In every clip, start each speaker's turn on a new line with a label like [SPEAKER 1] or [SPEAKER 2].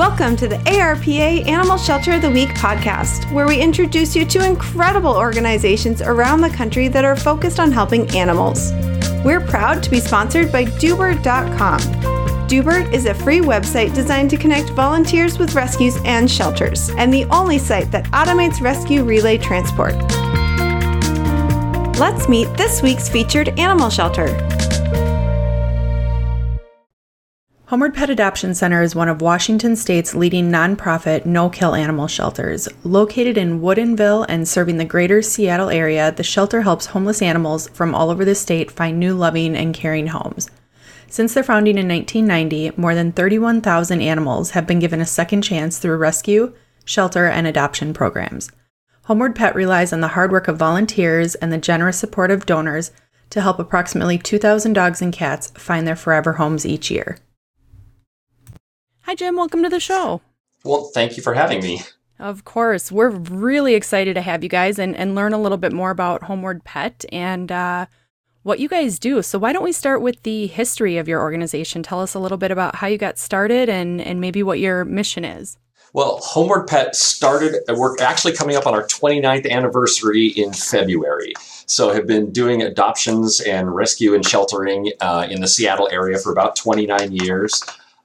[SPEAKER 1] Welcome to the ARPA Animal Shelter of the Week podcast, where we introduce you to incredible organizations around the country that are focused on helping animals. We're proud to be sponsored by Doobert.com. Doobert is a free website designed to connect volunteers with rescues and shelters, and the only site that automates rescue relay transport. Let's meet this week's featured animal shelter.
[SPEAKER 2] Homeward Pet Adoption Center is one of Washington State's leading nonprofit no kill animal shelters. Located in Woodinville and serving the greater Seattle area, the shelter helps homeless animals from all over the state find new loving and caring homes. Since their founding in 1990, more than 31,000 animals have been given a second chance through rescue, shelter, and adoption programs. Homeward Pet relies on the hard work of volunteers and the generous support of donors to help approximately 2,000 dogs and cats find their forever homes each year. Hi, Jim. Welcome to the show.
[SPEAKER 3] Well, thank you for having me.
[SPEAKER 2] Of course. We're really excited to have you guys and, and learn a little bit more about Homeward Pet and uh, what you guys do. So, why don't we start with the history of your organization? Tell us a little bit about how you got started and, and maybe what your mission is.
[SPEAKER 3] Well, Homeward Pet started, we're actually coming up on our 29th anniversary in February. So, have been doing adoptions and rescue and sheltering uh, in the Seattle area for about 29 years.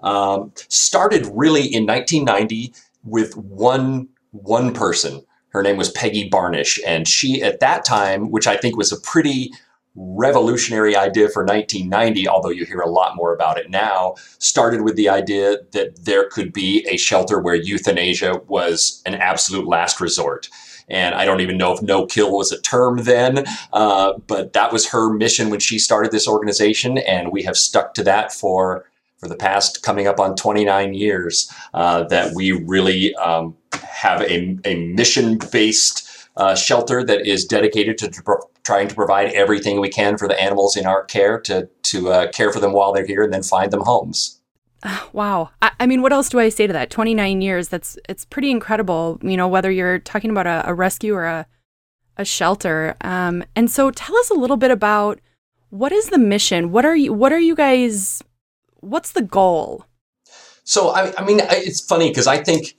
[SPEAKER 3] Um, started really in 1990 with one one person. Her name was Peggy Barnish, and she at that time, which I think was a pretty revolutionary idea for 1990, although you hear a lot more about it now, started with the idea that there could be a shelter where euthanasia was an absolute last resort. And I don't even know if no kill was a term then, uh, but that was her mission when she started this organization, and we have stuck to that for for the past coming up on 29 years uh, that we really um, have a, a mission based uh, shelter that is dedicated to, pro- trying to provide everything we can for the animals in our care to, to uh, care for them while they're here and then find them homes.
[SPEAKER 2] Wow. I, I, mean, what else do I say to that? 29 years, that's, it's pretty incredible, you know, whether you're talking about a, a rescue or a, a shelter. Um, and so tell us a little bit about what is the mission? What are you, what are you guys what's the goal?
[SPEAKER 3] So, I, I mean, it's funny because I think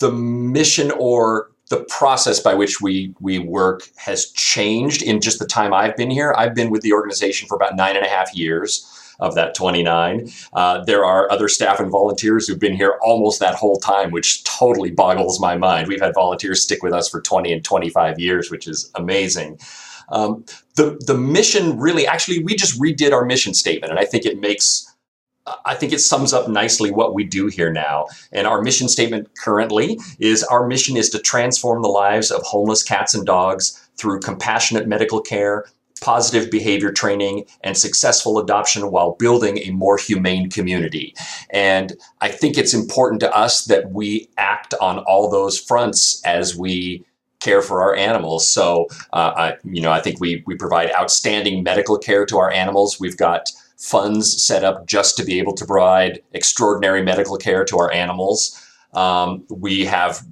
[SPEAKER 3] the mission or the process by which we we work has changed in just the time I've been here. I've been with the organization for about nine and a half years of that 29. Uh, there are other staff and volunteers who've been here almost that whole time, which totally boggles my mind. We've had volunteers stick with us for 20 and 25 years, which is amazing. Um, the the mission really, actually, we just redid our mission statement, and I think it makes I think it sums up nicely what we do here now. And our mission statement currently is our mission is to transform the lives of homeless cats and dogs through compassionate medical care, positive behavior training, and successful adoption while building a more humane community. And I think it's important to us that we act on all those fronts as we care for our animals. So, uh, I, you know, I think we we provide outstanding medical care to our animals. We've got funds set up just to be able to provide extraordinary medical care to our animals. Um, we have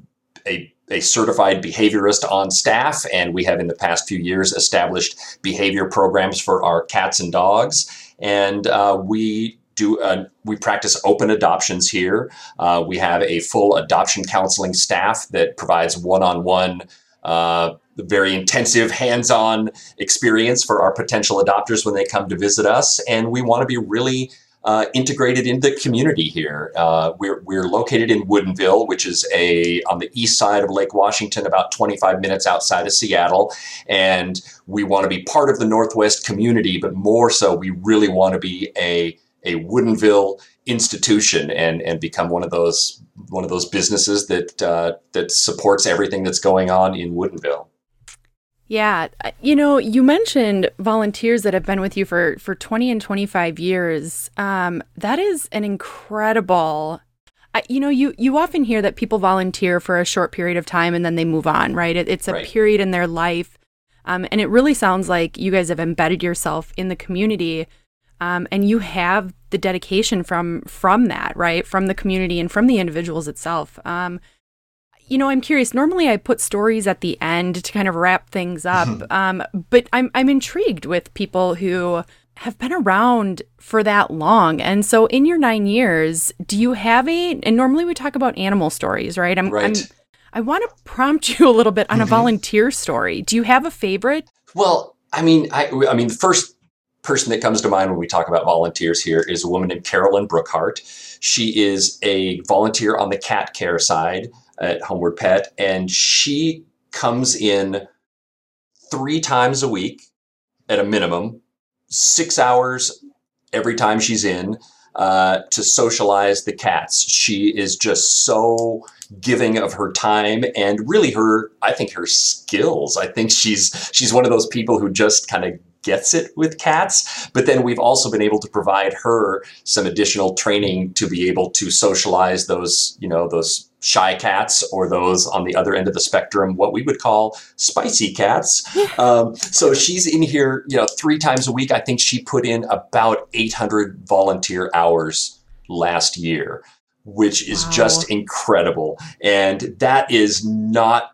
[SPEAKER 3] a, a certified behaviorist on staff, and we have in the past few years established behavior programs for our cats and dogs. And uh, we do uh, we practice open adoptions here. Uh, we have a full adoption counseling staff that provides one-on-one uh, very intensive hands-on experience for our potential adopters when they come to visit us and we want to be really uh, integrated into the community here. Uh, we're, we're located in Woodinville, which is a on the east side of Lake Washington, about 25 minutes outside of Seattle, and we want to be part of the Northwest community, but more so, we really want to be a a Woodinville institution and and become one of those one of those businesses that uh, that supports everything that's going on in Woodinville.
[SPEAKER 2] Yeah, you know, you mentioned volunteers that have been with you for for 20 and 25 years. Um, that is an incredible I, you know, you you often hear that people volunteer for a short period of time and then they move on, right? It, it's a right. period in their life, um, and it really sounds like you guys have embedded yourself in the community, um, and you have the dedication from from that, right, from the community and from the individuals itself. Um, you know, I'm curious. Normally, I put stories at the end to kind of wrap things up, um, but I'm I'm intrigued with people who have been around for that long. And so in your 9 years, do you have a and normally we talk about animal stories, right? I'm,
[SPEAKER 3] Right.
[SPEAKER 2] I'm I want to prompt you a little bit on a volunteer story. Do you have a favorite?
[SPEAKER 3] Well, I mean, I, I mean, the first person that comes to mind when we talk about volunteers here is a woman named Carolyn Brookhart. She is a volunteer on the cat care side at Homeward Pet, and she comes in three times a week at a minimum, six hours every time she's in uh, to socialize the cats. She is just so giving of her time and really her i think her skills i think she's she's one of those people who just kind of gets it with cats but then we've also been able to provide her some additional training to be able to socialize those you know those shy cats or those on the other end of the spectrum what we would call spicy cats um, so she's in here you know three times a week i think she put in about 800 volunteer hours last year which is
[SPEAKER 2] Wow.
[SPEAKER 3] just incredible. And that is not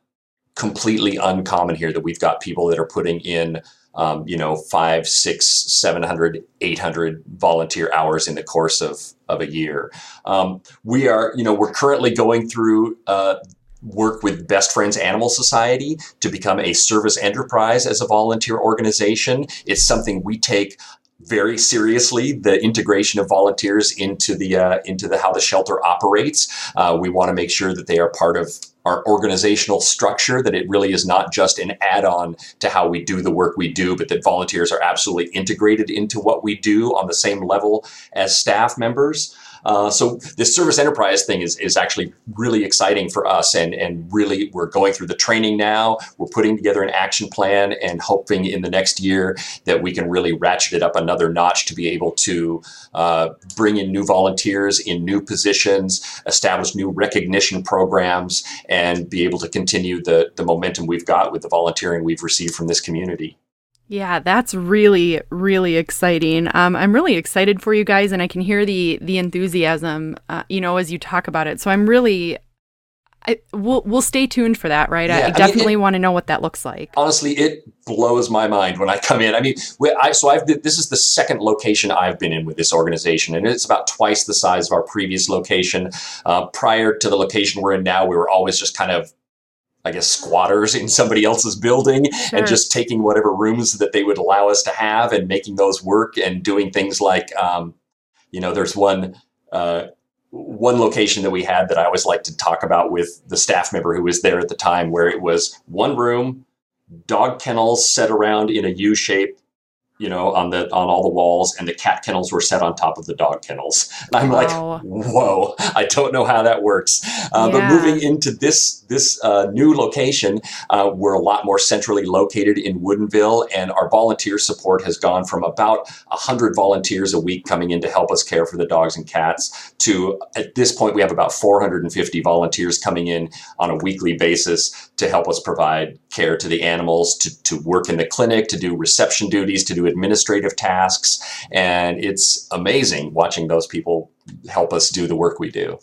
[SPEAKER 3] completely uncommon here that we've got people that are putting in, um, you know, five, six, 700, 800 volunteer hours in the course of, of a year. Um, we are, you know, we're currently going through, uh, work with Best Friends Animal Society to become a service enterprise as a volunteer organization. It's something we take very seriously the integration of volunteers into the uh, into the how the shelter operates. Uh, we want to make sure that they are part of our organizational structure. That it really is not just an add-on to how we do the work we do, but that volunteers are absolutely integrated into what we do on the same level as staff members. Uh, so this service enterprise thing is, is actually really exciting for us and, and really we're going through the training now. We're putting together an action plan and hoping in the next year that we can really ratchet it up another notch to be able to uh, bring in new volunteers in new positions establish new recognition programs and be able to continue the, the momentum we've got with the volunteering we've received from this community
[SPEAKER 2] Yeah, that's really, really exciting. Um, I'm really excited for you guys, and I can hear the the enthusiasm, uh, you know, as you talk about it. So I'm really, I we'll we'll stay tuned for that, right?
[SPEAKER 3] Yeah, I
[SPEAKER 2] I,
[SPEAKER 3] mean,
[SPEAKER 2] definitely
[SPEAKER 3] it-
[SPEAKER 2] want to know what that looks like.
[SPEAKER 3] honestly, it blows my mind when I come in. I mean, I, so I've been, this is the second location I've been in with this organization, and it's about twice the size of our previous location. Uh, prior to the location we're in now, we were always just kind of, I guess, squatters in somebody else's building
[SPEAKER 2] Sure.
[SPEAKER 3] and just taking whatever rooms that they would allow us to have and making those work and doing things like, um, you know, there's one. Uh, one location that we had that I always like to talk about with the staff member who was there at the time, where it was one room, dog kennels set around in a U shape, you know, on the on all the walls, and the cat kennels were set on top of the dog kennels. And I'm
[SPEAKER 2] Wow.
[SPEAKER 3] like, whoa, I don't know how that works. Uh, But moving into this this uh, new location, uh, we're a lot more centrally located in Woodinville, and our volunteer support has gone from about 100 volunteers a week coming in to help us care for the dogs and cats to at this point we have about 450 volunteers coming in on a weekly basis to help us provide care to the animals, to, to work in the clinic, to do reception duties, to do administrative tasks. And it's amazing watching those people help us do the work we do.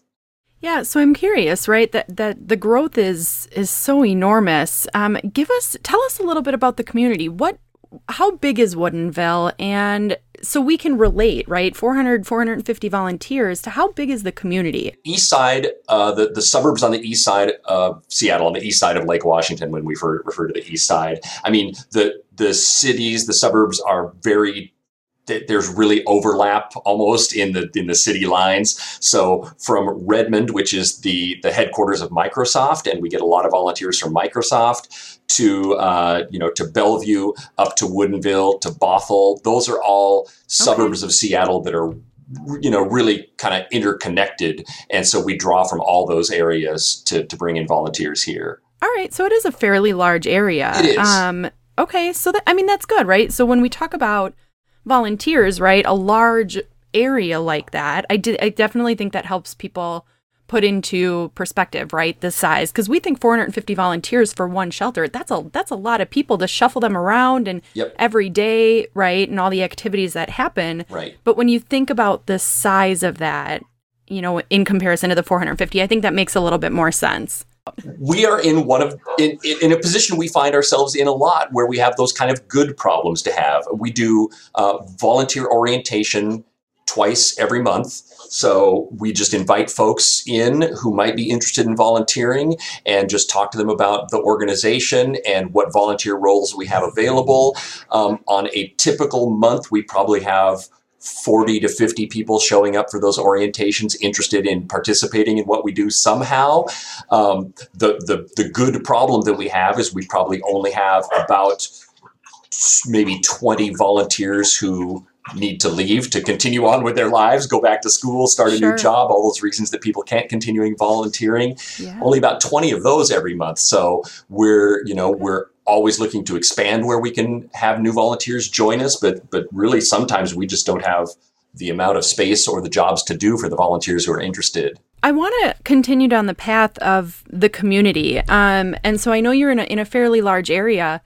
[SPEAKER 2] Yeah, so I'm curious, right? That that the growth is is so enormous. Um, give us, tell us a little bit about the community. What, how big is Woodinville, and so we can relate, right? 400, 450 volunteers to how big is the community?
[SPEAKER 3] East side, uh, the, the suburbs on the east side of Seattle, on the east side of Lake Washington, when we refer, refer to the east side. I mean, the, the cities, the suburbs are very there's really overlap almost in the in the city lines. So from Redmond, which is the the headquarters of Microsoft, and we get a lot of volunteers from Microsoft, to uh, you know to Bellevue, up to Woodinville, to Bothell. Those are all suburbs of Seattle that are you know really kind of interconnected, and so we draw from all those areas to to bring in volunteers here.
[SPEAKER 2] All right, so it is a fairly large area.
[SPEAKER 3] It is.
[SPEAKER 2] Um, okay, so that I mean that's good, right? So when we talk about volunteers, right, a large area like that, I did I definitely think that helps people put into perspective, right? The size because we think 450 volunteers for one shelter. That's a that's a lot of people to shuffle them around and
[SPEAKER 3] Yep.
[SPEAKER 2] every day, right, and all the activities that happen.
[SPEAKER 3] Right.
[SPEAKER 2] But when you think about the size of that, you know, in comparison to the 450, I think that makes a little bit more sense.
[SPEAKER 3] we are in one of in, in a position we find ourselves in a lot where we have those kind of good problems to have we do uh, volunteer orientation twice every month so we just invite folks in who might be interested in volunteering and just talk to them about the organization and what volunteer roles we have available um, on a typical month we probably have 40 to 50 people showing up for those orientations interested in participating in what we do somehow. Um, the, the, the good problem that we have is we probably only have about maybe 20 volunteers who need to leave to continue on with their lives, go back to school, start a sure. new job, all those reasons that people can't continuing volunteering. Yeah. Only about 20 of those every month. So we're, you know, we're always looking to expand where we can have new volunteers join us, but but really sometimes we just don't have the amount of space or the jobs to do for the volunteers who are interested.
[SPEAKER 2] I want to continue down the path of the community. Um, and so I know you're in a, in a fairly large area.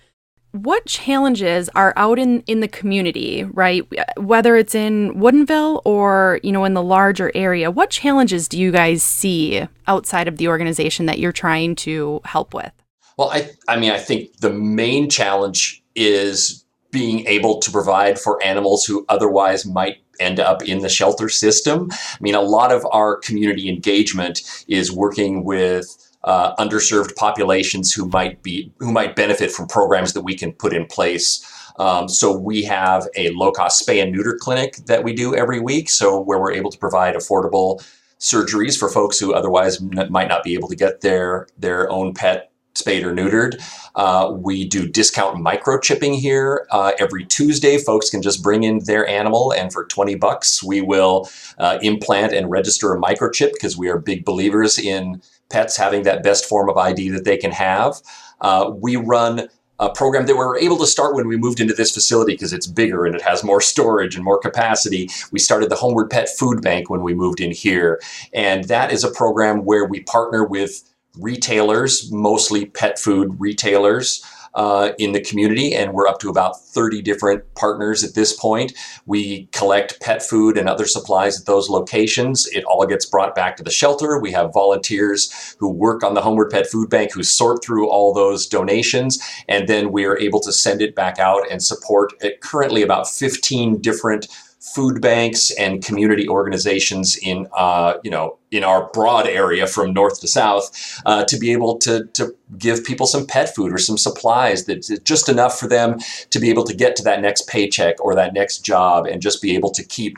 [SPEAKER 2] What challenges are out in, in the community, right? Whether it's in Woodinville or, you know, in the larger area, what challenges do you guys see outside of the organization that you're trying to help with?
[SPEAKER 3] Well, I, I mean, I think the main challenge is being able to provide for animals who otherwise might end up in the shelter system. I mean, a lot of our community engagement is working with uh, underserved populations who might be who might benefit from programs that we can put in place. Um, so we have a low-cost spay and neuter clinic that we do every week. So where we're able to provide affordable surgeries for folks who otherwise n- might not be able to get their their own pet spayed or neutered. Uh, we do discount microchipping here uh, every Tuesday. Folks can just bring in their animal, and for 20 bucks, we will uh, implant and register a microchip because we are big believers in pets having that best form of ID that they can have. Uh, we run a program that we were able to start when we moved into this facility because it's bigger and it has more storage and more capacity. We started the Homeward Pet Food Bank when we moved in here. And that is a program where we partner with retailers, mostly pet food retailers. Uh, in the community, and we're up to about 30 different partners at this point. We collect pet food and other supplies at those locations. It all gets brought back to the shelter. We have volunteers who work on the Homeward Pet Food Bank who sort through all those donations, and then we are able to send it back out and support currently about 15 different food banks and community organizations in uh, you know in our broad area from north to south uh, to be able to to give people some pet food or some supplies that's just enough for them to be able to get to that next paycheck or that next job and just be able to keep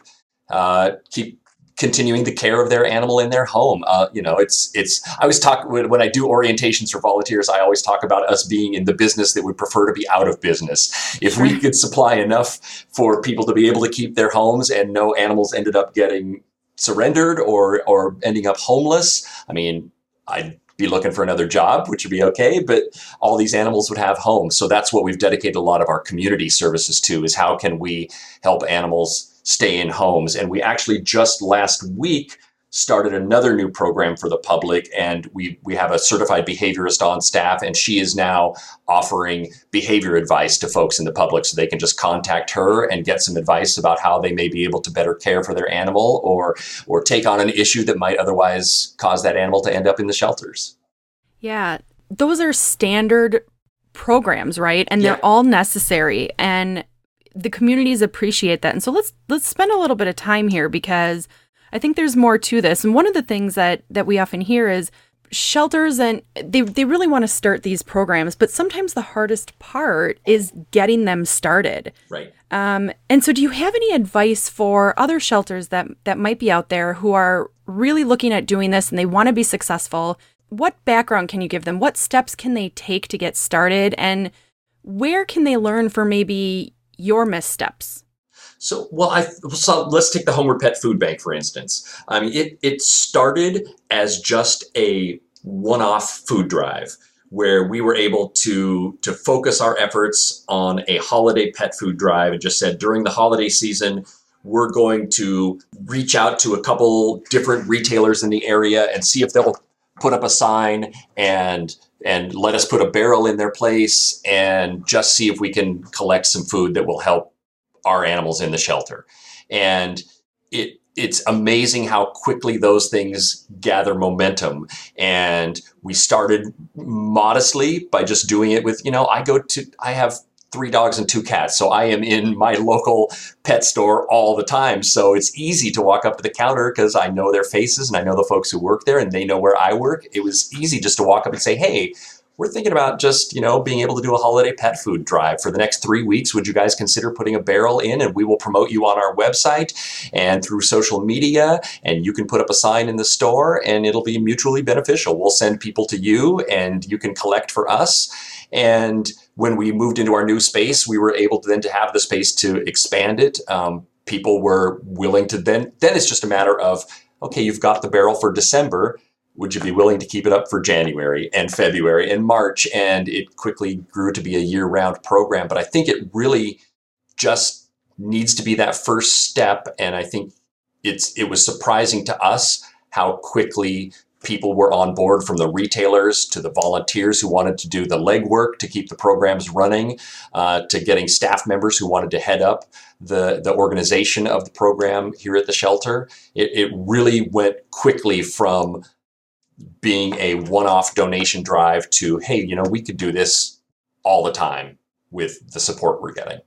[SPEAKER 3] uh, keep continuing the care of their animal in their home. Uh, you know, it's it's. I always talk when, when I do orientations for volunteers. I always talk about us being in the business that would prefer to be out of business. If we could supply enough for people to be able to keep their homes and no animals ended up getting surrendered or or ending up homeless, I mean, I'd be looking for another job, which would be okay, but all these animals would have homes. So that's what we've dedicated a lot of our community services to is how can we help animals stay in homes. And we actually just last week started another new program for the public and we we have a certified behaviorist on staff and she is now offering behavior advice to folks in the public so they can just contact her and get some advice about how they may be able to better care for their animal or or take on an issue that might otherwise cause that animal to end up in the shelters.
[SPEAKER 2] Yeah, those are standard programs, right? And they're all necessary and the communities appreciate that. And so let's let's spend a little bit of time here because I think there's more to this. And one of the things that that we often hear is shelters and they they really want to start these programs, but sometimes the hardest part is getting them started.
[SPEAKER 3] Right.
[SPEAKER 2] Um, and so do you have any advice for other shelters that that might be out there who are really looking at doing this and they want to be successful? What background can you give them? What steps can they take to get started and where can they learn for maybe your missteps?
[SPEAKER 3] So, well, I so let's take the Homeward Pet Food Bank for instance. I mean, it it started as just a one-off food drive where we were able to to focus our efforts on a holiday pet food drive and just said during the holiday season we're going to reach out to a couple different retailers in the area and see if they'll put up a sign and and let us put a barrel in their place and just see if we can collect some food that will help our animals in the shelter. And it it's amazing how quickly those things gather momentum. And we started modestly by just doing it with, you know, I go to, I have three dogs and two cats. So I am in my local pet store all the time. So it's easy to walk up to the counter because I know their faces and I know the folks who work there and they know where I work. It was easy just to walk up and say, hey, we're thinking about just you know being able to do a holiday pet food drive for the next three weeks would you guys consider putting a barrel in and we will promote you on our website and through social media and you can put up a sign in the store and it'll be mutually beneficial we'll send people to you and you can collect for us and when we moved into our new space we were able to then to have the space to expand it um, people were willing to then then it's just a matter of okay you've got the barrel for december would you be willing to keep it up for January and February and March? And it quickly grew to be a year round program. But I think it really just needs to be that first step. And I think it's it was surprising to us how quickly people were on board from the retailers to the volunteers who wanted to do the legwork to keep the programs running uh, to getting staff members who wanted to head up the, the organization of the program here at the shelter. It, it really went quickly from being a one-off donation drive to hey you know we could do this all the time with the support we're getting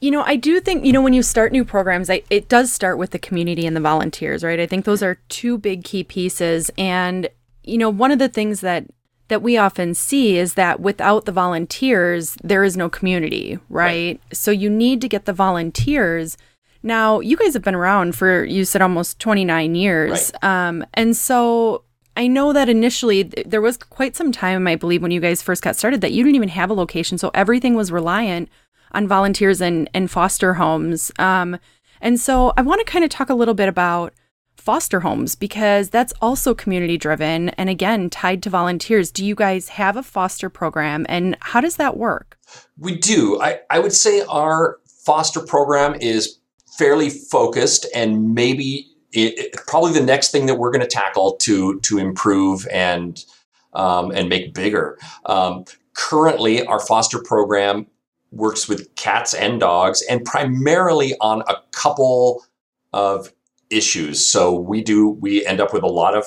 [SPEAKER 2] you know i do think you know when you start new programs I, it does start with the community and the volunteers right i think those are two big key pieces and you know one of the things that that we often see is that without the volunteers there is no community right, right. so you need to get the volunteers now you guys have been around for you said almost 29 years right. um, and so I know that initially there was quite some time, I believe, when you guys first got started that you didn't even have a location. So everything was reliant on volunteers and, and foster homes. Um, and so I want to kind of talk a little bit about foster homes because that's also community driven and again tied to volunteers. Do you guys have a foster program and how does that work?
[SPEAKER 3] We do. I, I would say our foster program is fairly focused and maybe it, it, probably the next thing that we're going to tackle to to improve and um, and make bigger. Um, currently, our foster program works with cats and dogs, and primarily on a couple of issues. So we do we end up with a lot of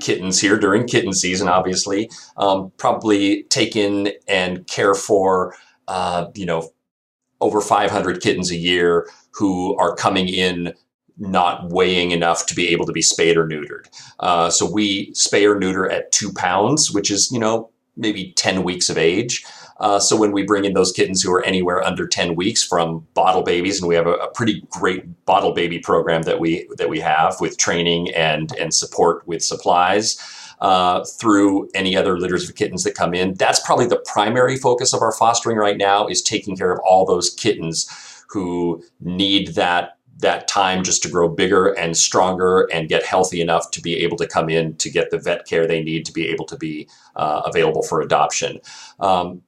[SPEAKER 3] kittens here during kitten season. Obviously, um, probably take in and care for uh, you know over 500 kittens a year who are coming in not weighing enough to be able to be spayed or neutered. Uh, so we spay or neuter at two pounds, which is, you know, maybe 10 weeks of age. Uh, so when we bring in those kittens who are anywhere under 10 weeks from bottle babies, and we have a, a, pretty great bottle baby program that we that we have with training and and support with supplies. Uh, through any other litters of kittens that come in. That's probably the primary focus of our fostering right now is taking care of all those kittens who need that that time just to grow bigger and stronger and get healthy enough to be able to come in to get the vet care they need to be able to be uh, available for adoption. Um,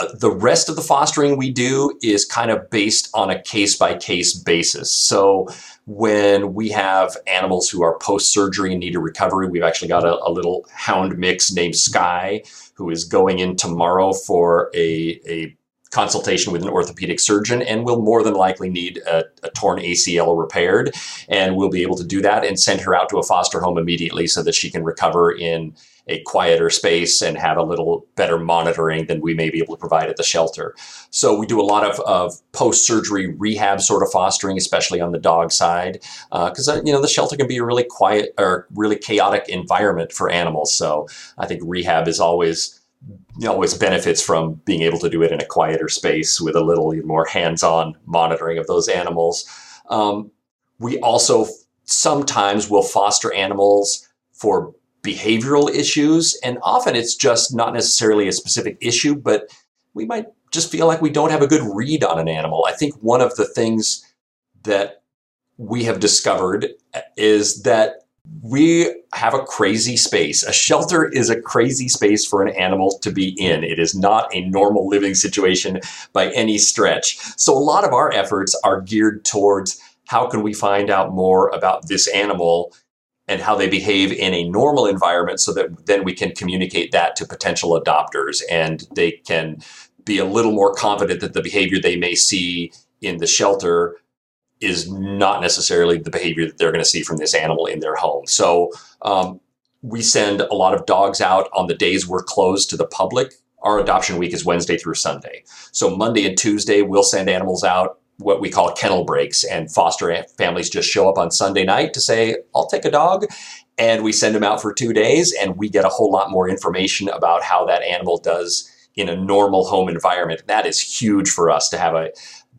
[SPEAKER 3] Uh, the rest of the fostering we do is kind of based on a case by case basis. So when we have animals who are post surgery and need a recovery, we've actually got a, a, little hound mix named Sky who is going in tomorrow for a, a consultation with an orthopedic surgeon and will more than likely need a, a, torn ACL repaired. And we'll be able to do that and send her out to a foster home immediately so that she can recover in a quieter space and have a little better monitoring than we may be able to provide at the shelter. So we do a lot of, of post-surgery rehab sort of fostering, especially on the dog side, because uh, uh, you know the shelter can be a really quiet or really chaotic environment for animals. So I think rehab is always you know, always benefits from being able to do it in a quieter space with a little more hands-on monitoring of those animals. Um, we also sometimes will foster animals for behavioral issues, and often it's just not necessarily a specific issue, but we might just feel like we don't have a good read on an animal. I think one of the things that we have discovered is that we have a crazy space. A shelter is a crazy space for an animal to be in. It is not a normal living situation by any stretch. So a lot of our efforts are geared towards how can we find out more about this animal and how they behave in a normal environment so that then we can communicate that to potential adopters and they can be a little more confident that the behavior they may see in the shelter is not necessarily the behavior that they're going to see from this animal in their home. So um, we send a lot of dogs out on the days we're closed to the public. Our adoption week is Wednesday through Sunday. So Monday and Tuesday, we'll send animals out what we call kennel breaks, and foster families just show up on Sunday night to say, I'll take a dog. And we send them out for two days, and we get a whole lot more information about how that animal does in a normal home environment. That is huge for us to have a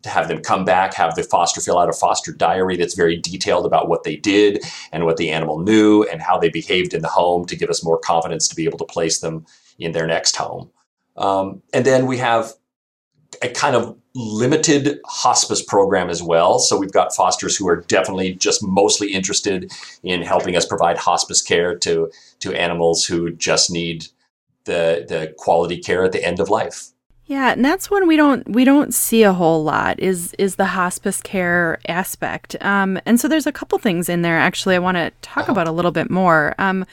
[SPEAKER 3] to have them come back, have the foster fill out a foster diary that's very detailed about what they did and what the animal knew and how they behaved in the home to give us more confidence to be able to place them in their next home. Um, and then we have a kind of limited hospice program as well. So we've got fosters who are definitely just mostly interested in helping us provide hospice care to to animals who just need the the quality care at the end of life.
[SPEAKER 2] Yeah, and that's one we don't we don't see a whole lot is is the hospice care aspect. Um, and so there's a couple things in there actually I want to talk uh-huh. about a little bit more. Um,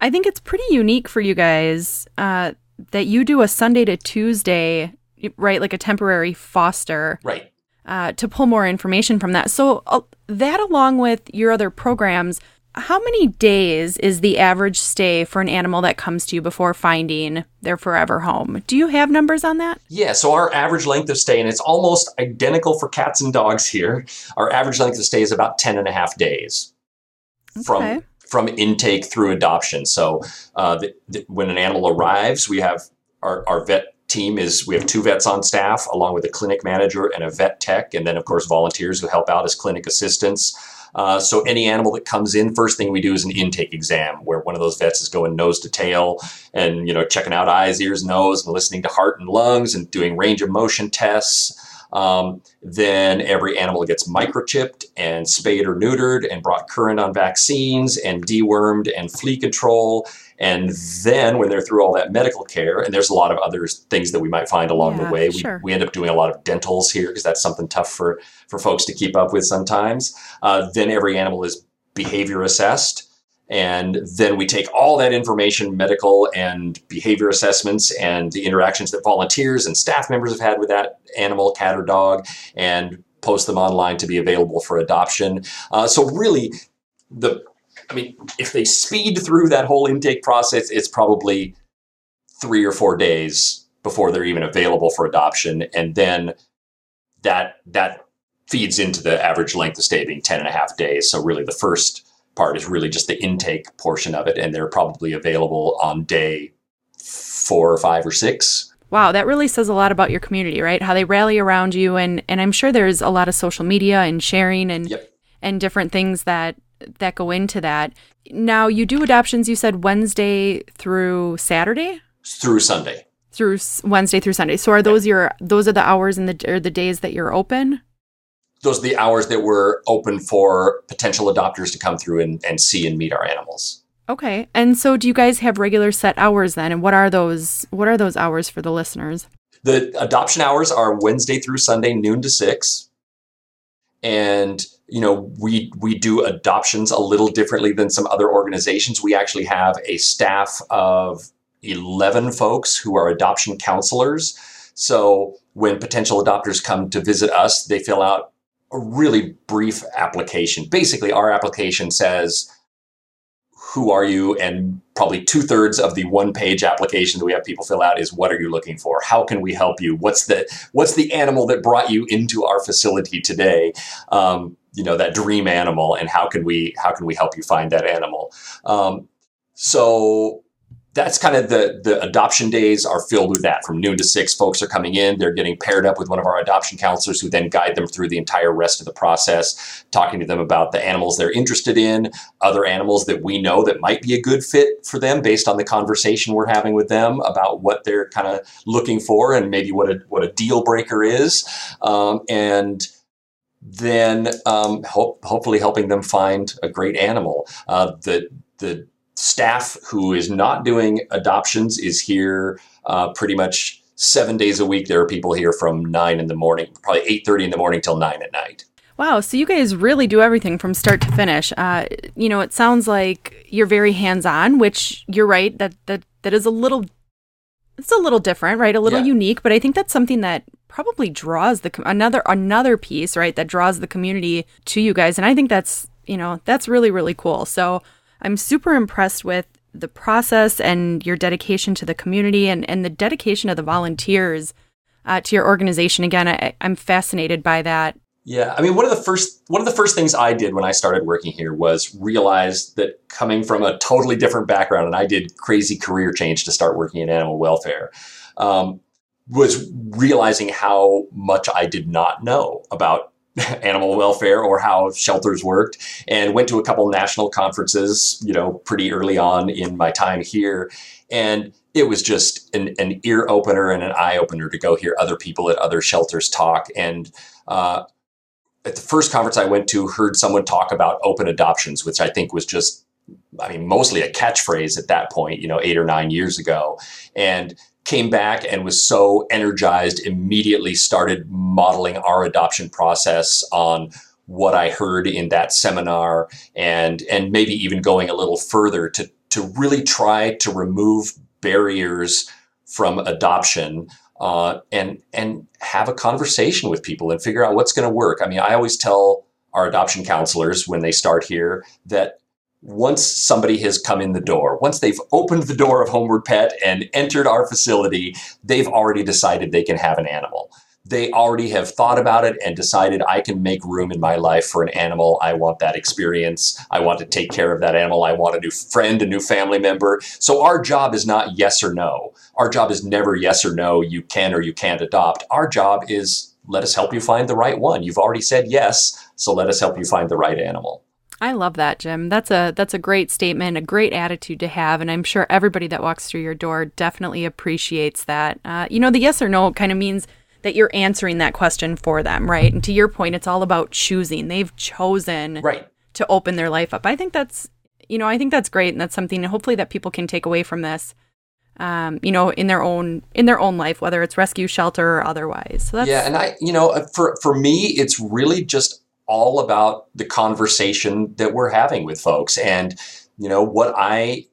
[SPEAKER 2] I think it's pretty unique for you guys uh, that you do a Sunday to Tuesday, right? Like a temporary foster,
[SPEAKER 3] right?
[SPEAKER 2] Uh, to pull more information from that. So uh, that, along with your other programs, how many days is the average stay for an animal that comes to you before finding their forever home? Do you have numbers on that?
[SPEAKER 3] Yeah, so our average length of stay, and it's almost identical for cats and dogs here, our average length of stay is about 10 and a half days okay. from from intake through adoption. So uh, the, the, when an animal arrives, we have our, our vet team is we have two vets on staff along with a clinic manager and a vet tech and then of course volunteers who help out as clinic assistants uh, so any animal that comes in, first thing we do is an intake exam where one of those vets is going nose to tail and you know checking out eyes, ears, nose, and listening to heart and lungs and doing range of motion tests. Um, then every animal gets microchipped and spayed or neutered and brought current on vaccines and dewormed and flea control. And then when they're through all that medical care, and there's a lot of other things that we might find along yeah, the way, we, sure. we end up doing a lot of dentals here because that's something tough for, for folks to keep up with sometimes. Uh, then every animal is behavior assessed. And then we take all that information, medical and behavior assessments, and the interactions that volunteers and staff members have had with that animal, cat or dog, and post them online to be available for adoption. Uh, so, really, the I mean, if they speed through that whole intake process, it's probably three or four days before they're even available for adoption, and then that that feeds into the average length of stay being 10 and a half days. So, really, the first part is really just the intake portion of it, and they're probably available on day four or five or six.
[SPEAKER 2] Wow, that really says a lot about your community, right? How they rally around you, and and I'm sure there's a lot of social media and sharing and yep. and different things that that go into that. Now you do adoptions. You said Wednesday through Saturday.
[SPEAKER 3] Through Sunday.
[SPEAKER 2] Through Wednesday through Sunday. So are those your those are the hours and the or the days that you're open?
[SPEAKER 3] Those are the hours that we're open for potential adopters to come through and, and see and meet our animals.
[SPEAKER 2] Okay. And so do you guys have regular set hours then? And what are those what are those hours for the listeners?
[SPEAKER 3] The adoption hours are Wednesday through Sunday, noon to six. And you know, we we do adoptions a little differently than some other organizations. We actually have a staff of 11 folks who are adoption counselors. So when potential adopters come to visit us, they fill out a really brief application. Basically, our application says, who are you? And probably two thirds of the one page application that we have people fill out is what are you looking for? How can we help you? What's the what's the animal that brought you into our facility today? Um, you know that dream animal, and how can we how can we help you find that animal? Um, so that's kind of the the adoption days are filled with that. From noon to six folks are coming in they're getting paired up with one of our adoption counselors who then guide them through the entire rest of the process talking to them about the animals they're interested in other animals that we know that might be a good fit for them based on the conversation we're having with them about what they're kind of looking for and maybe what a what a deal breaker is. Um, and then um, hopefully helping them find a great animal uh, the the staff who is not doing adoptions is here uh, pretty much seven days a week. There are people here from nine in the morning, probably eight thirty in the morning till nine at night.
[SPEAKER 2] Wow, so you guys really do everything from start to finish. Uh, you know, it sounds like you're very hands-on, which you're right that that that is a little it's a little different, right? A little yeah. unique, but I think that's something that probably draws the another another piece, right? That draws the community to you guys. And I think that's, you know, that's really really cool. So, I'm super impressed with the process and your dedication to the community and, and the dedication of the volunteers uh, to your organization. Again, I, I'm fascinated by that.
[SPEAKER 3] Yeah, I mean, one of the first one of the first things I did when I started working here was realize that coming from a totally different background, and I did crazy career change to start working in animal welfare, um, was realizing how much I did not know about animal welfare or how shelters worked, and went to a couple national conferences, you know, pretty early on in my time here, and it was just an, an ear opener and an eye opener to go hear other people at other shelters talk and. Uh, at the first conference I went to, heard someone talk about open adoptions, which I think was just, I mean, mostly a catchphrase at that point, you know, eight or nine years ago. And came back and was so energized, immediately started modeling our adoption process on what I heard in that seminar and and maybe even going a little further to to really try to remove barriers from adoption uh, and and have a conversation with people and figure out what's going to work. I mean, I always tell our adoption counselors when they start here that once somebody has come in the door, once they've opened the door of Homeward Pet and entered our facility, they've already decided they can have an animal they already have thought about it and decided I can make room in my life for an animal. I want that experience. I want to take care of that animal. I want a new friend, a new family member. So our job is not yes or no. Our job is never yes or no, you can or you can't adopt. Our job is let us help you find the right one. You've already said yes, so let us help you find the right animal.
[SPEAKER 2] I love that, Jim. That's a that's a great statement, a great attitude to have, and I'm sure everybody that walks through your door definitely appreciates that. Uh, you know, the yes or no kind of means that you're answering that question for them, right? And to your point, it's all about choosing. They've chosen
[SPEAKER 3] right.
[SPEAKER 2] to open their life up. I think that's, you know, I think that's great, and that's something hopefully that people can take away from this. Um, you know, in their own in their own life, whether it's rescue shelter or otherwise.
[SPEAKER 3] So yeah, and I, you know, uh, for for me, it's really just all about the conversation that we're having with folks, and you know, what I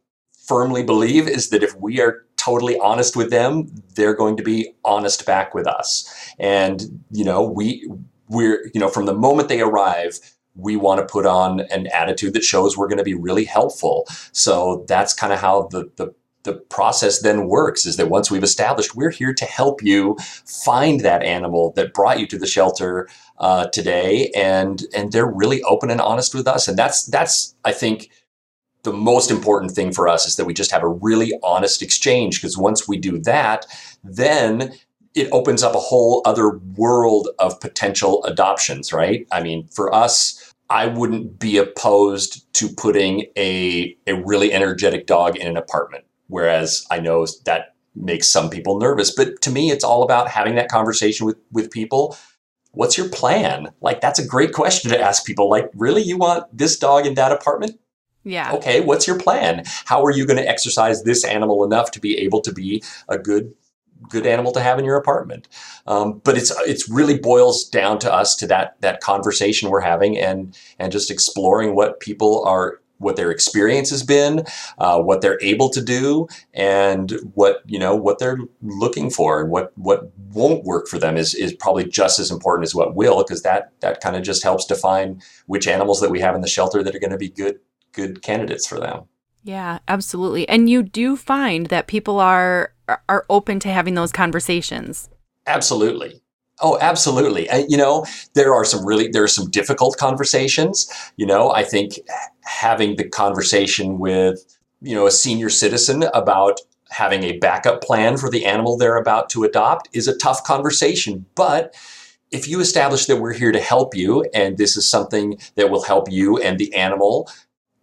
[SPEAKER 3] firmly believe is that if we are totally honest with them, they're going to be honest back with us. And, you know, we, we're, you know, from the moment they arrive, we want to put on an attitude that shows we're going to be really helpful. So that's kind of how the, the, the process then works is that once we've established we're here to help you find that animal that brought you to the shelter uh, today. And and they're really open and honest with us. And that's that's i think the most important thing for us is that we just have a really honest exchange. Because once we do that, then it opens up a whole other world of potential adoptions, right? I mean, for us, I wouldn't be opposed to putting a, a really energetic dog in an apartment, whereas I know that makes some people nervous. But to me, it's all about having that conversation with, with people. What's your plan? Like, that's a great question to ask people. Like, really, you want this dog in that apartment?
[SPEAKER 2] Yeah.
[SPEAKER 3] Okay, what's your plan? How are you going to exercise this animal enough to be able to be a good good animal to have in your apartment? Um, but it's it's really boils down to us to that that conversation we're having and and just exploring what people are what their experience has been, uh, what they're able to do, and what you know what they're looking for, and what what won't work for them is is probably just as important as what will, because that that kind of just helps define which animals that we have in the shelter that are going to be good good candidates for them.
[SPEAKER 2] Yeah, absolutely. And you do find that people are are open to having those conversations.
[SPEAKER 3] Absolutely. Oh, absolutely. you know, there are some really there are some difficult conversations. You know, I think having the conversation with you know a senior citizen about having a backup plan for the animal they're about to adopt is a tough conversation, but if you establish that we're here to help you and this is something that will help you and the animal,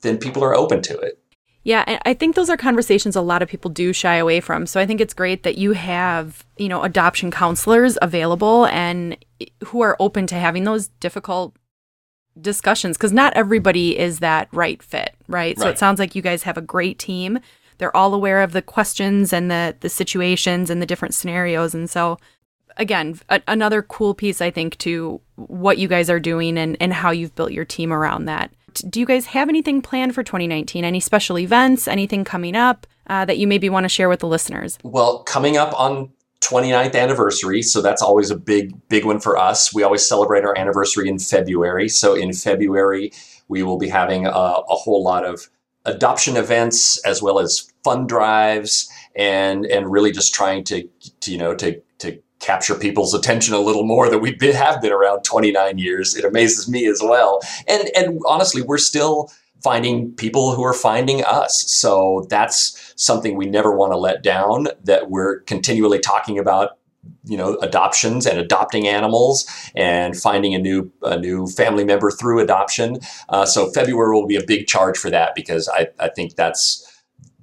[SPEAKER 3] then people are open to it.
[SPEAKER 2] Yeah, I think those are conversations a lot of people do shy away from. So I think it's great that you have, you know, adoption counselors available and who are open to having those difficult discussions because not everybody is that right fit, right? right? So it sounds like you guys have a great team. They're all aware of the questions and the the situations and the different scenarios and so again, a- another cool piece I think to what you guys are doing and and how you've built your team around that do you guys have anything planned for 2019? Any special events, anything coming up uh, that you maybe want to share with the listeners?
[SPEAKER 3] Well, coming up on 29th anniversary, so that's always a big, big one for us. We always celebrate our anniversary in February. So in February, we will be having a, a whole lot of adoption events as well as fund drives and and really just trying to, to you know to to capture people's attention a little more that we been, have been around 29 years. It amazes me as well. And and honestly, we're still finding people who are finding us. So that's something we never want to let down that we're continually talking about you know adoptions and adopting animals and finding a new a new family member through adoption uh, so february will be a big charge for that because i, I think that's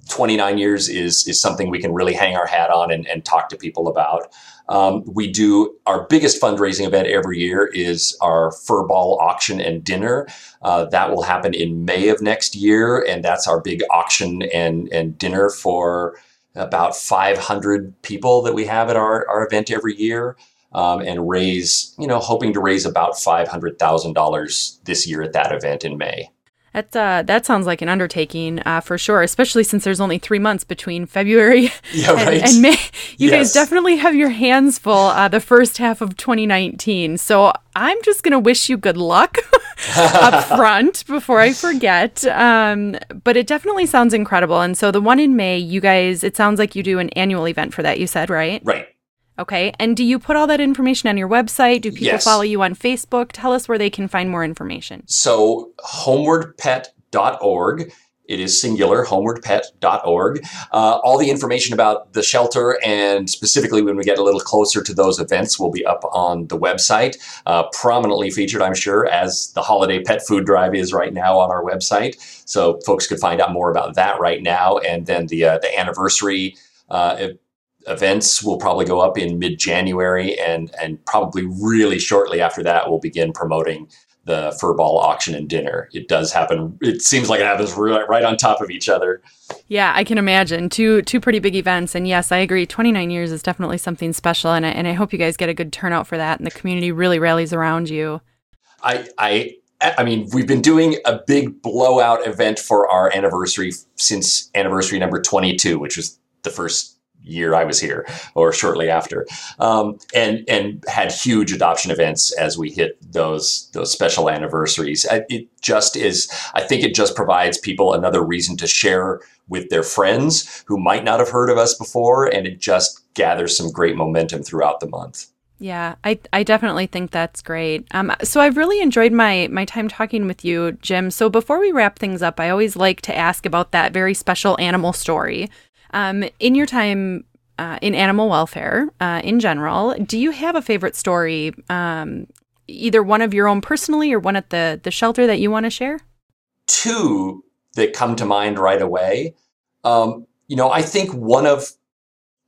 [SPEAKER 3] 29 years is is something we can really hang our hat on and, and talk to people about um, we do our biggest fundraising event every year is our furball auction and dinner. Uh, that will happen in May of next year, and that's our big auction and and dinner for about 500 people that we have at our, our event every year. Um, and raise, you know, hoping to raise about $500,000 this year at that event in May.
[SPEAKER 2] That uh, that sounds like an undertaking uh, for sure, especially since there's only three months between February
[SPEAKER 3] yeah, and, right.
[SPEAKER 2] and, May. You yes. guys definitely have your hands full uh, the first half of 2019. So I'm just gonna wish you good luck up front before I forget. Um, but it definitely sounds incredible. And so the one in May, you guys, it sounds like you do an annual event for that. You said right?
[SPEAKER 3] Right.
[SPEAKER 2] Okay. And do you put all that information on your website? Do people yes. follow you on Facebook? Tell us where they can find more information.
[SPEAKER 3] So, homewardpet.org. It is singular, homewardpet.org. Uh, all the information about the shelter and specifically when we get a little closer to those events will be up on the website. Uh, prominently featured, I'm sure, as the holiday pet food drive is right now on our website. So folks could find out more about that right now. And then the, uh, the anniversary uh, events will probably go up in mid-January, and and probably really shortly after that, we'll begin promoting the furball auction and dinner. It does happen. It seems like it happens right, right on top of each other.
[SPEAKER 2] Yeah, I can imagine two two pretty big events. And yes, I agree. Twenty nine years is definitely something special, and I, and I hope you guys get a good turnout for that, and the community really rallies around you.
[SPEAKER 3] I I. I mean, we've been doing a big blowout event for our anniversary since anniversary number 22, which was the first year I was here or shortly after, um, and and had huge adoption events as we hit those those special anniversaries. It just is. I think it just provides people another reason to share with their friends who might not have heard of us before, and it just gathers some great momentum throughout the month.
[SPEAKER 2] Yeah, I, I definitely think that's great. Um, so I've really enjoyed my my time talking with you, Jim. So before we wrap things up, I always like to ask about that very special animal story. Um, in your time uh, in animal welfare uh, in general, do you have a favorite story, um, either one of your own personally or one at the the shelter that you want to share?
[SPEAKER 3] Two that come to mind right away. Um, you know, I think one of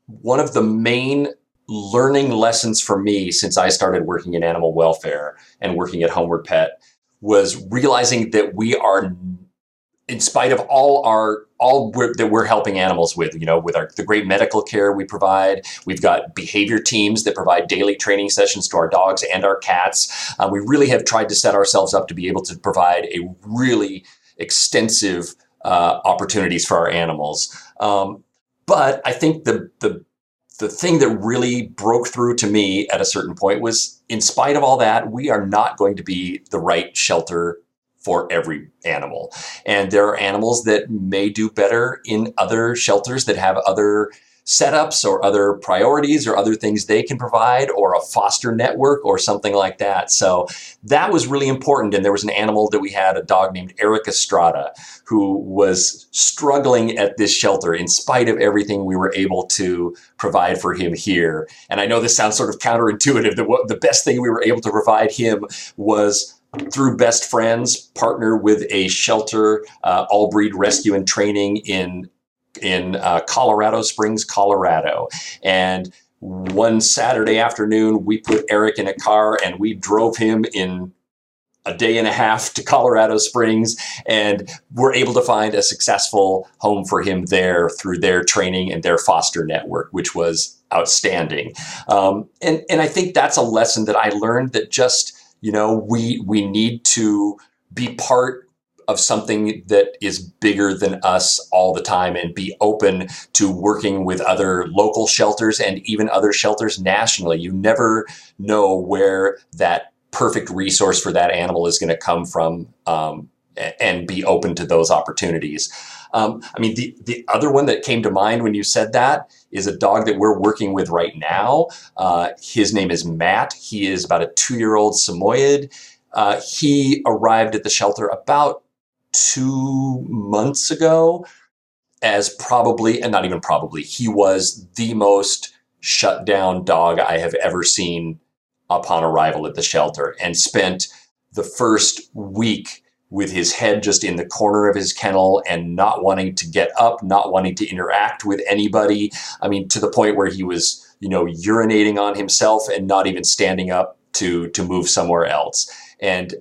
[SPEAKER 3] one of the main learning lessons for me since I started working in animal welfare and working at Homeward Pet was realizing that we are in spite of all our all we're, that we're helping animals with you know with our the great medical care we provide. We've got behavior teams that provide daily training sessions to our dogs and our cats. Uh, we really have tried to set ourselves up to be able to provide a really extensive uh, opportunities for our animals. Um, but i think the the the thing that really broke through to me at a certain point was in spite of all that we are not going to be the right shelter for every animal. And there are animals that may do better in other shelters that have other setups or other priorities or other things they can provide or a foster network or something like that. So that was really important. And there was an animal that we had, a dog named Eric Estrada, who was struggling at this shelter in spite of everything we were able to provide for him here. And I know this sounds sort of counterintuitive. The, the best thing we were able to provide him was through best friends partner with a shelter uh, all breed rescue and training in in uh, colorado springs colorado. And one saturday afternoon we put eric in a car and we drove him in a day and a half to colorado springs and we're able to find a successful home for him there through their training and their foster network which was outstanding. Um, and, and i think that's a lesson that i learned that just you know, we we need to be part of something that is bigger than us all the time and be open to working with other local shelters and even other shelters nationally. You never know where that perfect resource for that animal is going to come from um, and be open to those opportunities. Um, I mean, the, the other one that came to mind when you said that is a dog that we're working with right now. Uh, his name is Matt. He is about a two year old Samoyed. Uh, he arrived at the shelter about two months ago as probably, and not even probably, he was the most shut down dog I have ever seen upon arrival at the shelter and spent the first week with his head just in the corner of his kennel and not wanting to get up, not wanting to interact with anybody. I mean, to the point where he was, you know, urinating on himself and not even standing up to to move somewhere else. And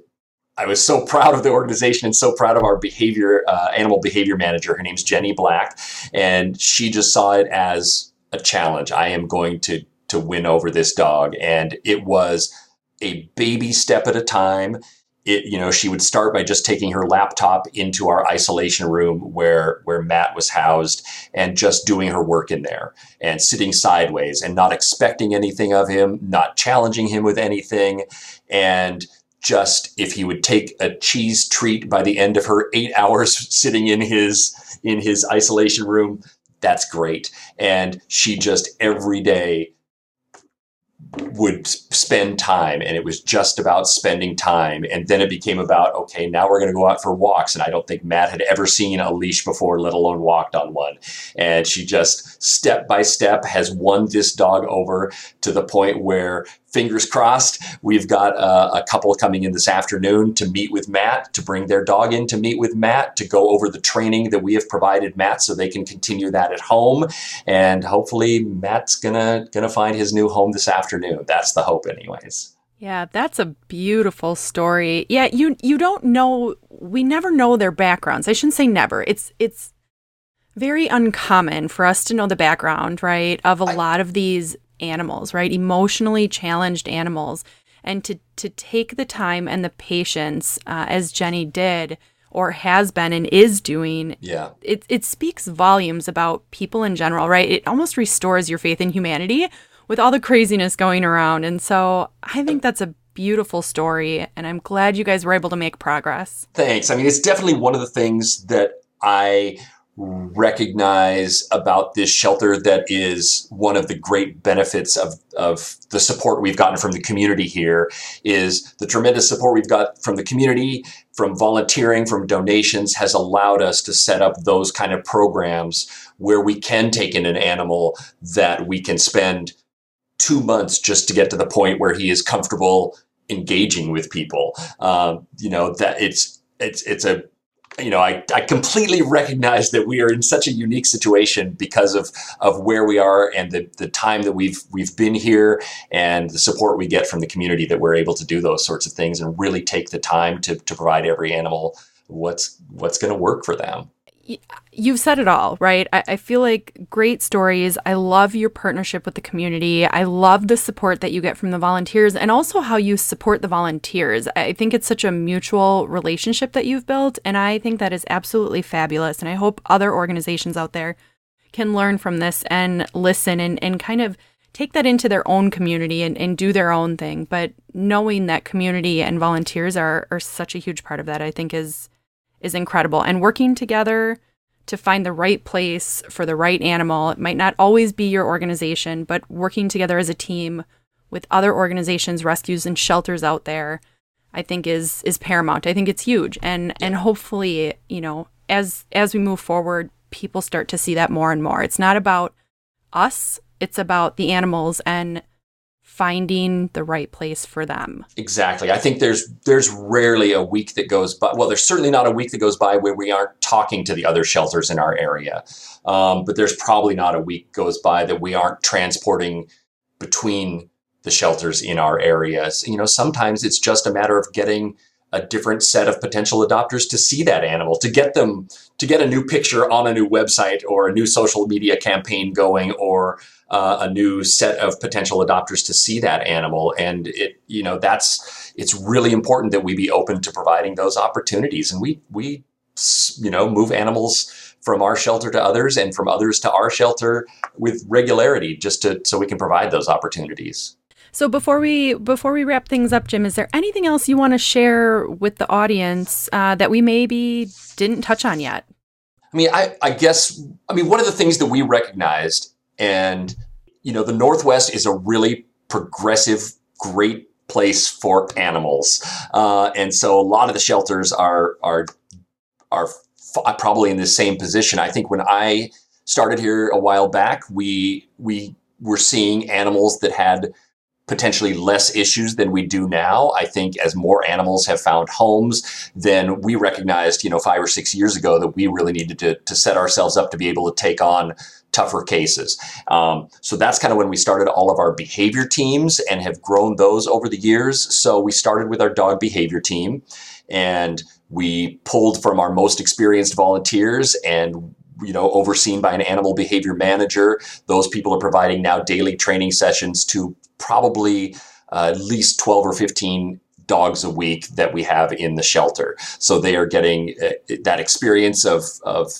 [SPEAKER 3] I was so proud of the organization and so proud of our behavior, uh, animal behavior manager. Her name's Jenny Black, and she just saw it as a challenge. I am going to to win over this dog, and it was a baby step at a time. It, you know, she would start by just taking her laptop into our isolation room where where Matt was housed, and just doing her work in there, and sitting sideways, and not expecting anything of him, not challenging him with anything, and just if he would take a cheese treat by the end of her eight hours sitting in his in his isolation room that's great. And she just every day would spend time and it was just about spending time and then it became about okay now we're going to go out for walks and i don't think matt had ever seen a leash before let alone walked on one and she just step by step has won this dog over to the point where fingers crossed. We've got uh, a couple coming in this afternoon to meet with Matt, to bring their dog in to meet with Matt, to go over the training that we have provided Matt so they can continue that at home. And hopefully Matt's gonna gonna find his new home this afternoon. That's the hope, anyways.
[SPEAKER 2] Yeah, that's a beautiful story. Yeah, you you don't know we never know their backgrounds. I shouldn't say never. It's it's very uncommon for us to know the background, right, of a I, lot of these animals, right? Emotionally challenged animals. And to, to take the time and the patience, uh, as Jenny did, or has been and is doing,
[SPEAKER 3] yeah,
[SPEAKER 2] it, it speaks volumes about people in general, right? It almost restores your faith in humanity with all the craziness going around. And so I think that's a beautiful story, and I'm glad you guys were able to make progress.
[SPEAKER 3] Thanks. I mean, it's definitely one of the things that I recognize about this shelter that is one of the great benefits of, of the support we've gotten from the community here is the tremendous support we've got from the community from volunteering from donations has allowed us to set up those kind of programs where we can take in an animal that we can spend two months just to get to the point where he is comfortable engaging with people. Um, you know that it's it's it's a you know, I, I completely recognize that we are in such a unique situation because of, of where we are and the, the time that we've we've been here and the support we get from the community that we're able to do those sorts of things and really take the time to, to provide every animal what's what's going to work for them
[SPEAKER 2] you've said it all, right? I, I, feel like great stories. I love your partnership with the community. I love the support that you get from the volunteers and also how you support the volunteers. I think it's such a mutual relationship that you've built. And I think that is absolutely fabulous. And I hope other organizations out there can learn from this and listen and, and kind of take that into their own community and, and do their own thing. But knowing that community and volunteers are, are such a huge part of that, I think is is incredible. And working together to find the right place for the right animal, it might not always be your organization, but working together as a team with other organizations, rescues and shelters out there, I think is is paramount. I think it's huge. And and hopefully, you know, as as we move forward, people start to see that more and more. It's not about us, it's about the animals and finding the right place for them.
[SPEAKER 3] Exactly. I think there's there's rarely a week that goes by. Well, there's certainly not a week that goes by where we aren't talking to the other shelters in our area. Um, but there's probably not a week goes by that we aren't transporting between the shelters in our areas. You know, sometimes it's just a matter of getting a different set of potential adopters to see that animal, to get them to get a new picture on a new website or a new social media campaign going or uh, a new set of potential adopters to see that animal. And it, you know, that's it's really important that we be open to providing those opportunities. And we we you know move animals from our shelter to others and from others to our shelter with regularity just to so we can provide those opportunities.
[SPEAKER 2] So before we before we wrap things up, Jim, is there anything else you want to share with the audience uh, that we maybe didn't touch on yet?
[SPEAKER 3] I mean, I, I guess I mean one of the things that we recognized, and you know, the Northwest is a really progressive, great place for animals, uh, and so a lot of the shelters are are are f- probably in the same position. I think when I started here a while back, we we were seeing animals that had potentially less issues than we do now. I think as more animals have found homes, then we recognized, you know, five or six years ago that we really needed to, to set ourselves up to be able to take on tougher cases. Um, so that's kind of when we started all of our behavior teams and have grown those over the years. So we started with our dog behavior team and we pulled from our most experienced volunteers and you know overseen by an animal behavior manager those people are providing now daily training sessions to probably uh, at least 12 or 15 dogs a week that we have in the shelter. So they are getting uh, that experience of of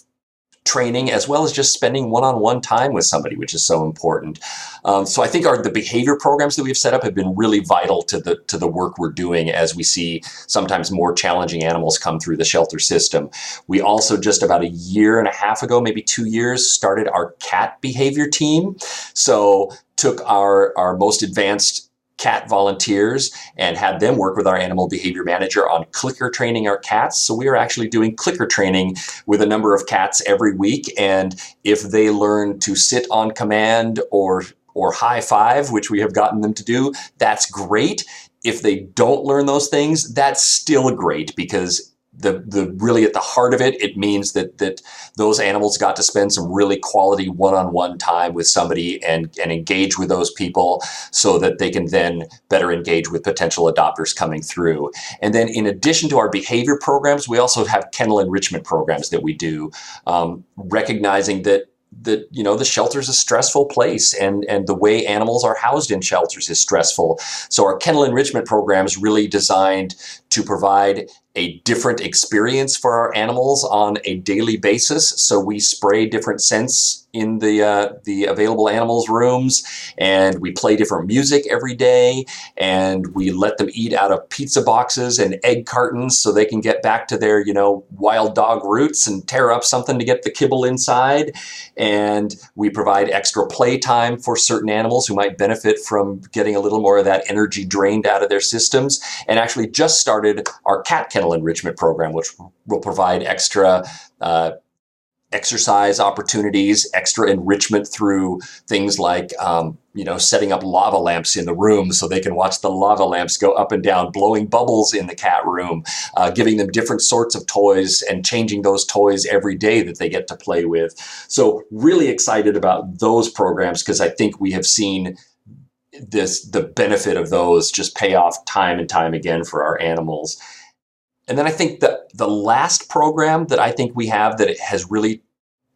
[SPEAKER 3] training as well as just spending one-on-one time with somebody which is so important. Um, so i think our the behavior programs that we've set up have been really vital to the to the work we're doing as we see sometimes more challenging animals come through the shelter system. We also just about a year and a half ago maybe two years started our cat behavior team. So took our our most advanced cat volunteers and had them work with our animal behavior manager on clicker training our cats. So we are actually doing clicker training with a number of cats every week. And if they learn to sit on command or or high five, which we have gotten them to do, that's great. If they don't learn those things, that's still great because the the really at the heart of it, it means that that those animals got to spend some really quality one-on-one time with somebody and and engage with those people so that they can then better engage with potential adopters coming through. And then in addition to our behavior programs, we also have kennel enrichment programs that we do, um, recognizing that that you know the shelter is a stressful place and and the way animals are housed in shelters is stressful so our kennel enrichment program is really designed to provide a different experience for our animals on a daily basis. So we spray different scents in the uh, the available animals rooms, and we play different music every day, and we let them eat out of pizza boxes and egg cartons so they can get back to their you know wild dog roots and tear up something to get the kibble inside, and we provide extra play time for certain animals who might benefit from getting a little more of that energy drained out of their systems, and actually just started our cat kennel enrichment program, which will provide extra uh, exercise opportunities, extra enrichment through things like, um, you know, setting up lava lamps in the room so they can watch the lava lamps go up and down, blowing bubbles in the cat room, uh, giving them different sorts of toys and changing those toys every day that they get to play with. So, really excited about those programs because I think we have seen this the benefit of those just pay off time and time again for our animals. And then I think that the last program that I think we have that has really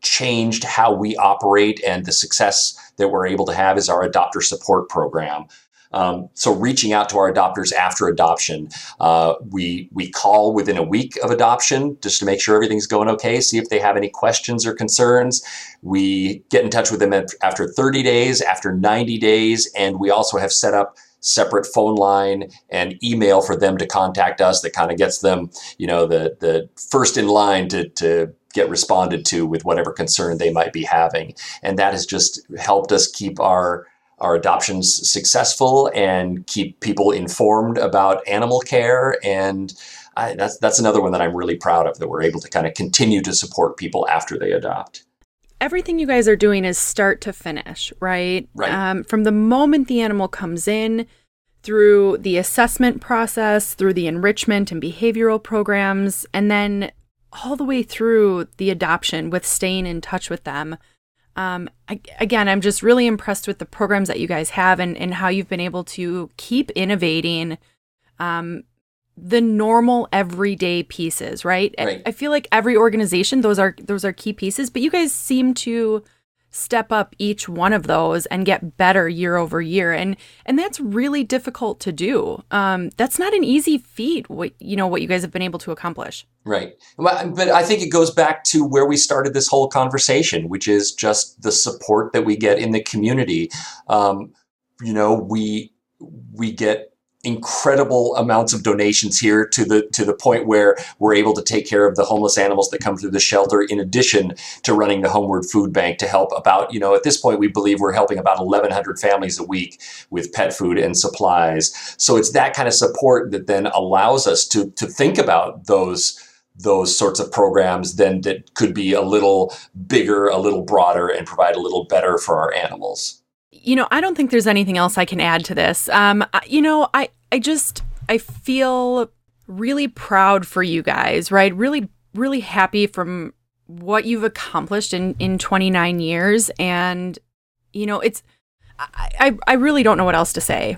[SPEAKER 3] changed how we operate and the success that we're able to have is our adopter support program. Um, so reaching out to our adopters after adoption, uh, we we call within a week of adoption just to make sure everything's going okay. See if they have any questions or concerns. We get in touch with them after 30 days, after 90 days, and we also have set up separate phone line and email for them to contact us that kind of gets them, you know, the the first in line to to get responded to with whatever concern they might be having. And that has just helped us keep our our adoptions successful and keep people informed about animal care and I, that's that's another one that I'm really proud of that we're able to kind of continue to support people after they adopt
[SPEAKER 2] everything you guys are doing is start to finish, right?
[SPEAKER 3] Right.
[SPEAKER 2] Um, from the moment the animal comes in, through the assessment process, through the enrichment and behavioral programs, and then all the way through the adoption with staying in touch with them. Um, I, again, I'm just really impressed with the programs that you guys have and, and how you've been able to keep innovating um, the normal everyday pieces, right?
[SPEAKER 3] Right.
[SPEAKER 2] I feel like every organization those are those are key pieces, but you guys seem to step up each one of those and get better year over year and and that's really difficult to do um, that's not an easy feat what you know what you guys have been able to accomplish
[SPEAKER 3] Right. But I think it goes back to where we started this whole conversation, which is just the support that we get in the community. Um, you know, we we get incredible amounts of donations here to the to the point where we're able to take care of the homeless animals that come through the shelter in addition to running the homeward food bank to help about you know at this point we believe we're helping about 1100 families a week with pet food and supplies. So it's that kind of support that then allows us to to think about those those sorts of programs then that could be a little bigger a little broader and provide a little better for our animals
[SPEAKER 2] you know, I don't think there's anything else I can add to this. Um, I, you know, I I just I feel really proud for you guys, right? Really, really happy from what you've accomplished in in 29 years, and you know, it's I I, I really don't know what else to say.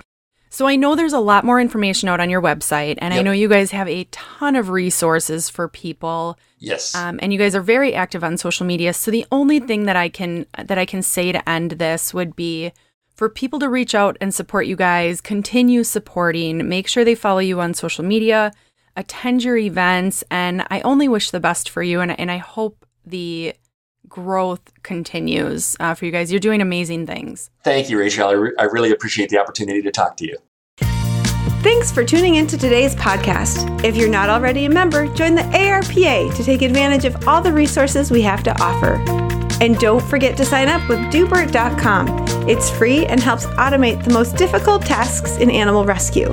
[SPEAKER 2] So I know there's a lot more information out on your website, and I know you guys have a ton of resources for people.
[SPEAKER 3] Yes
[SPEAKER 2] Um, and you guys are very active on social media. So the only thing that I can that I can say to end this would be for people to reach out and support you guys. Continue supporting. Make sure they follow you on social media. Attend your events, and I only wish the best for you. And and I hope the growth continues uh, for you guys. You're doing amazing things.
[SPEAKER 3] thank you rachel I, re- I really appreciate the opportunity to talk to you
[SPEAKER 1] Thanks for tuning in to today's podcast. If you're not already a member, join the ARPA to take advantage of all the resources we have to offer. And don't forget to sign up with Doobert.com. It's free and helps automate the most difficult tasks in animal rescue.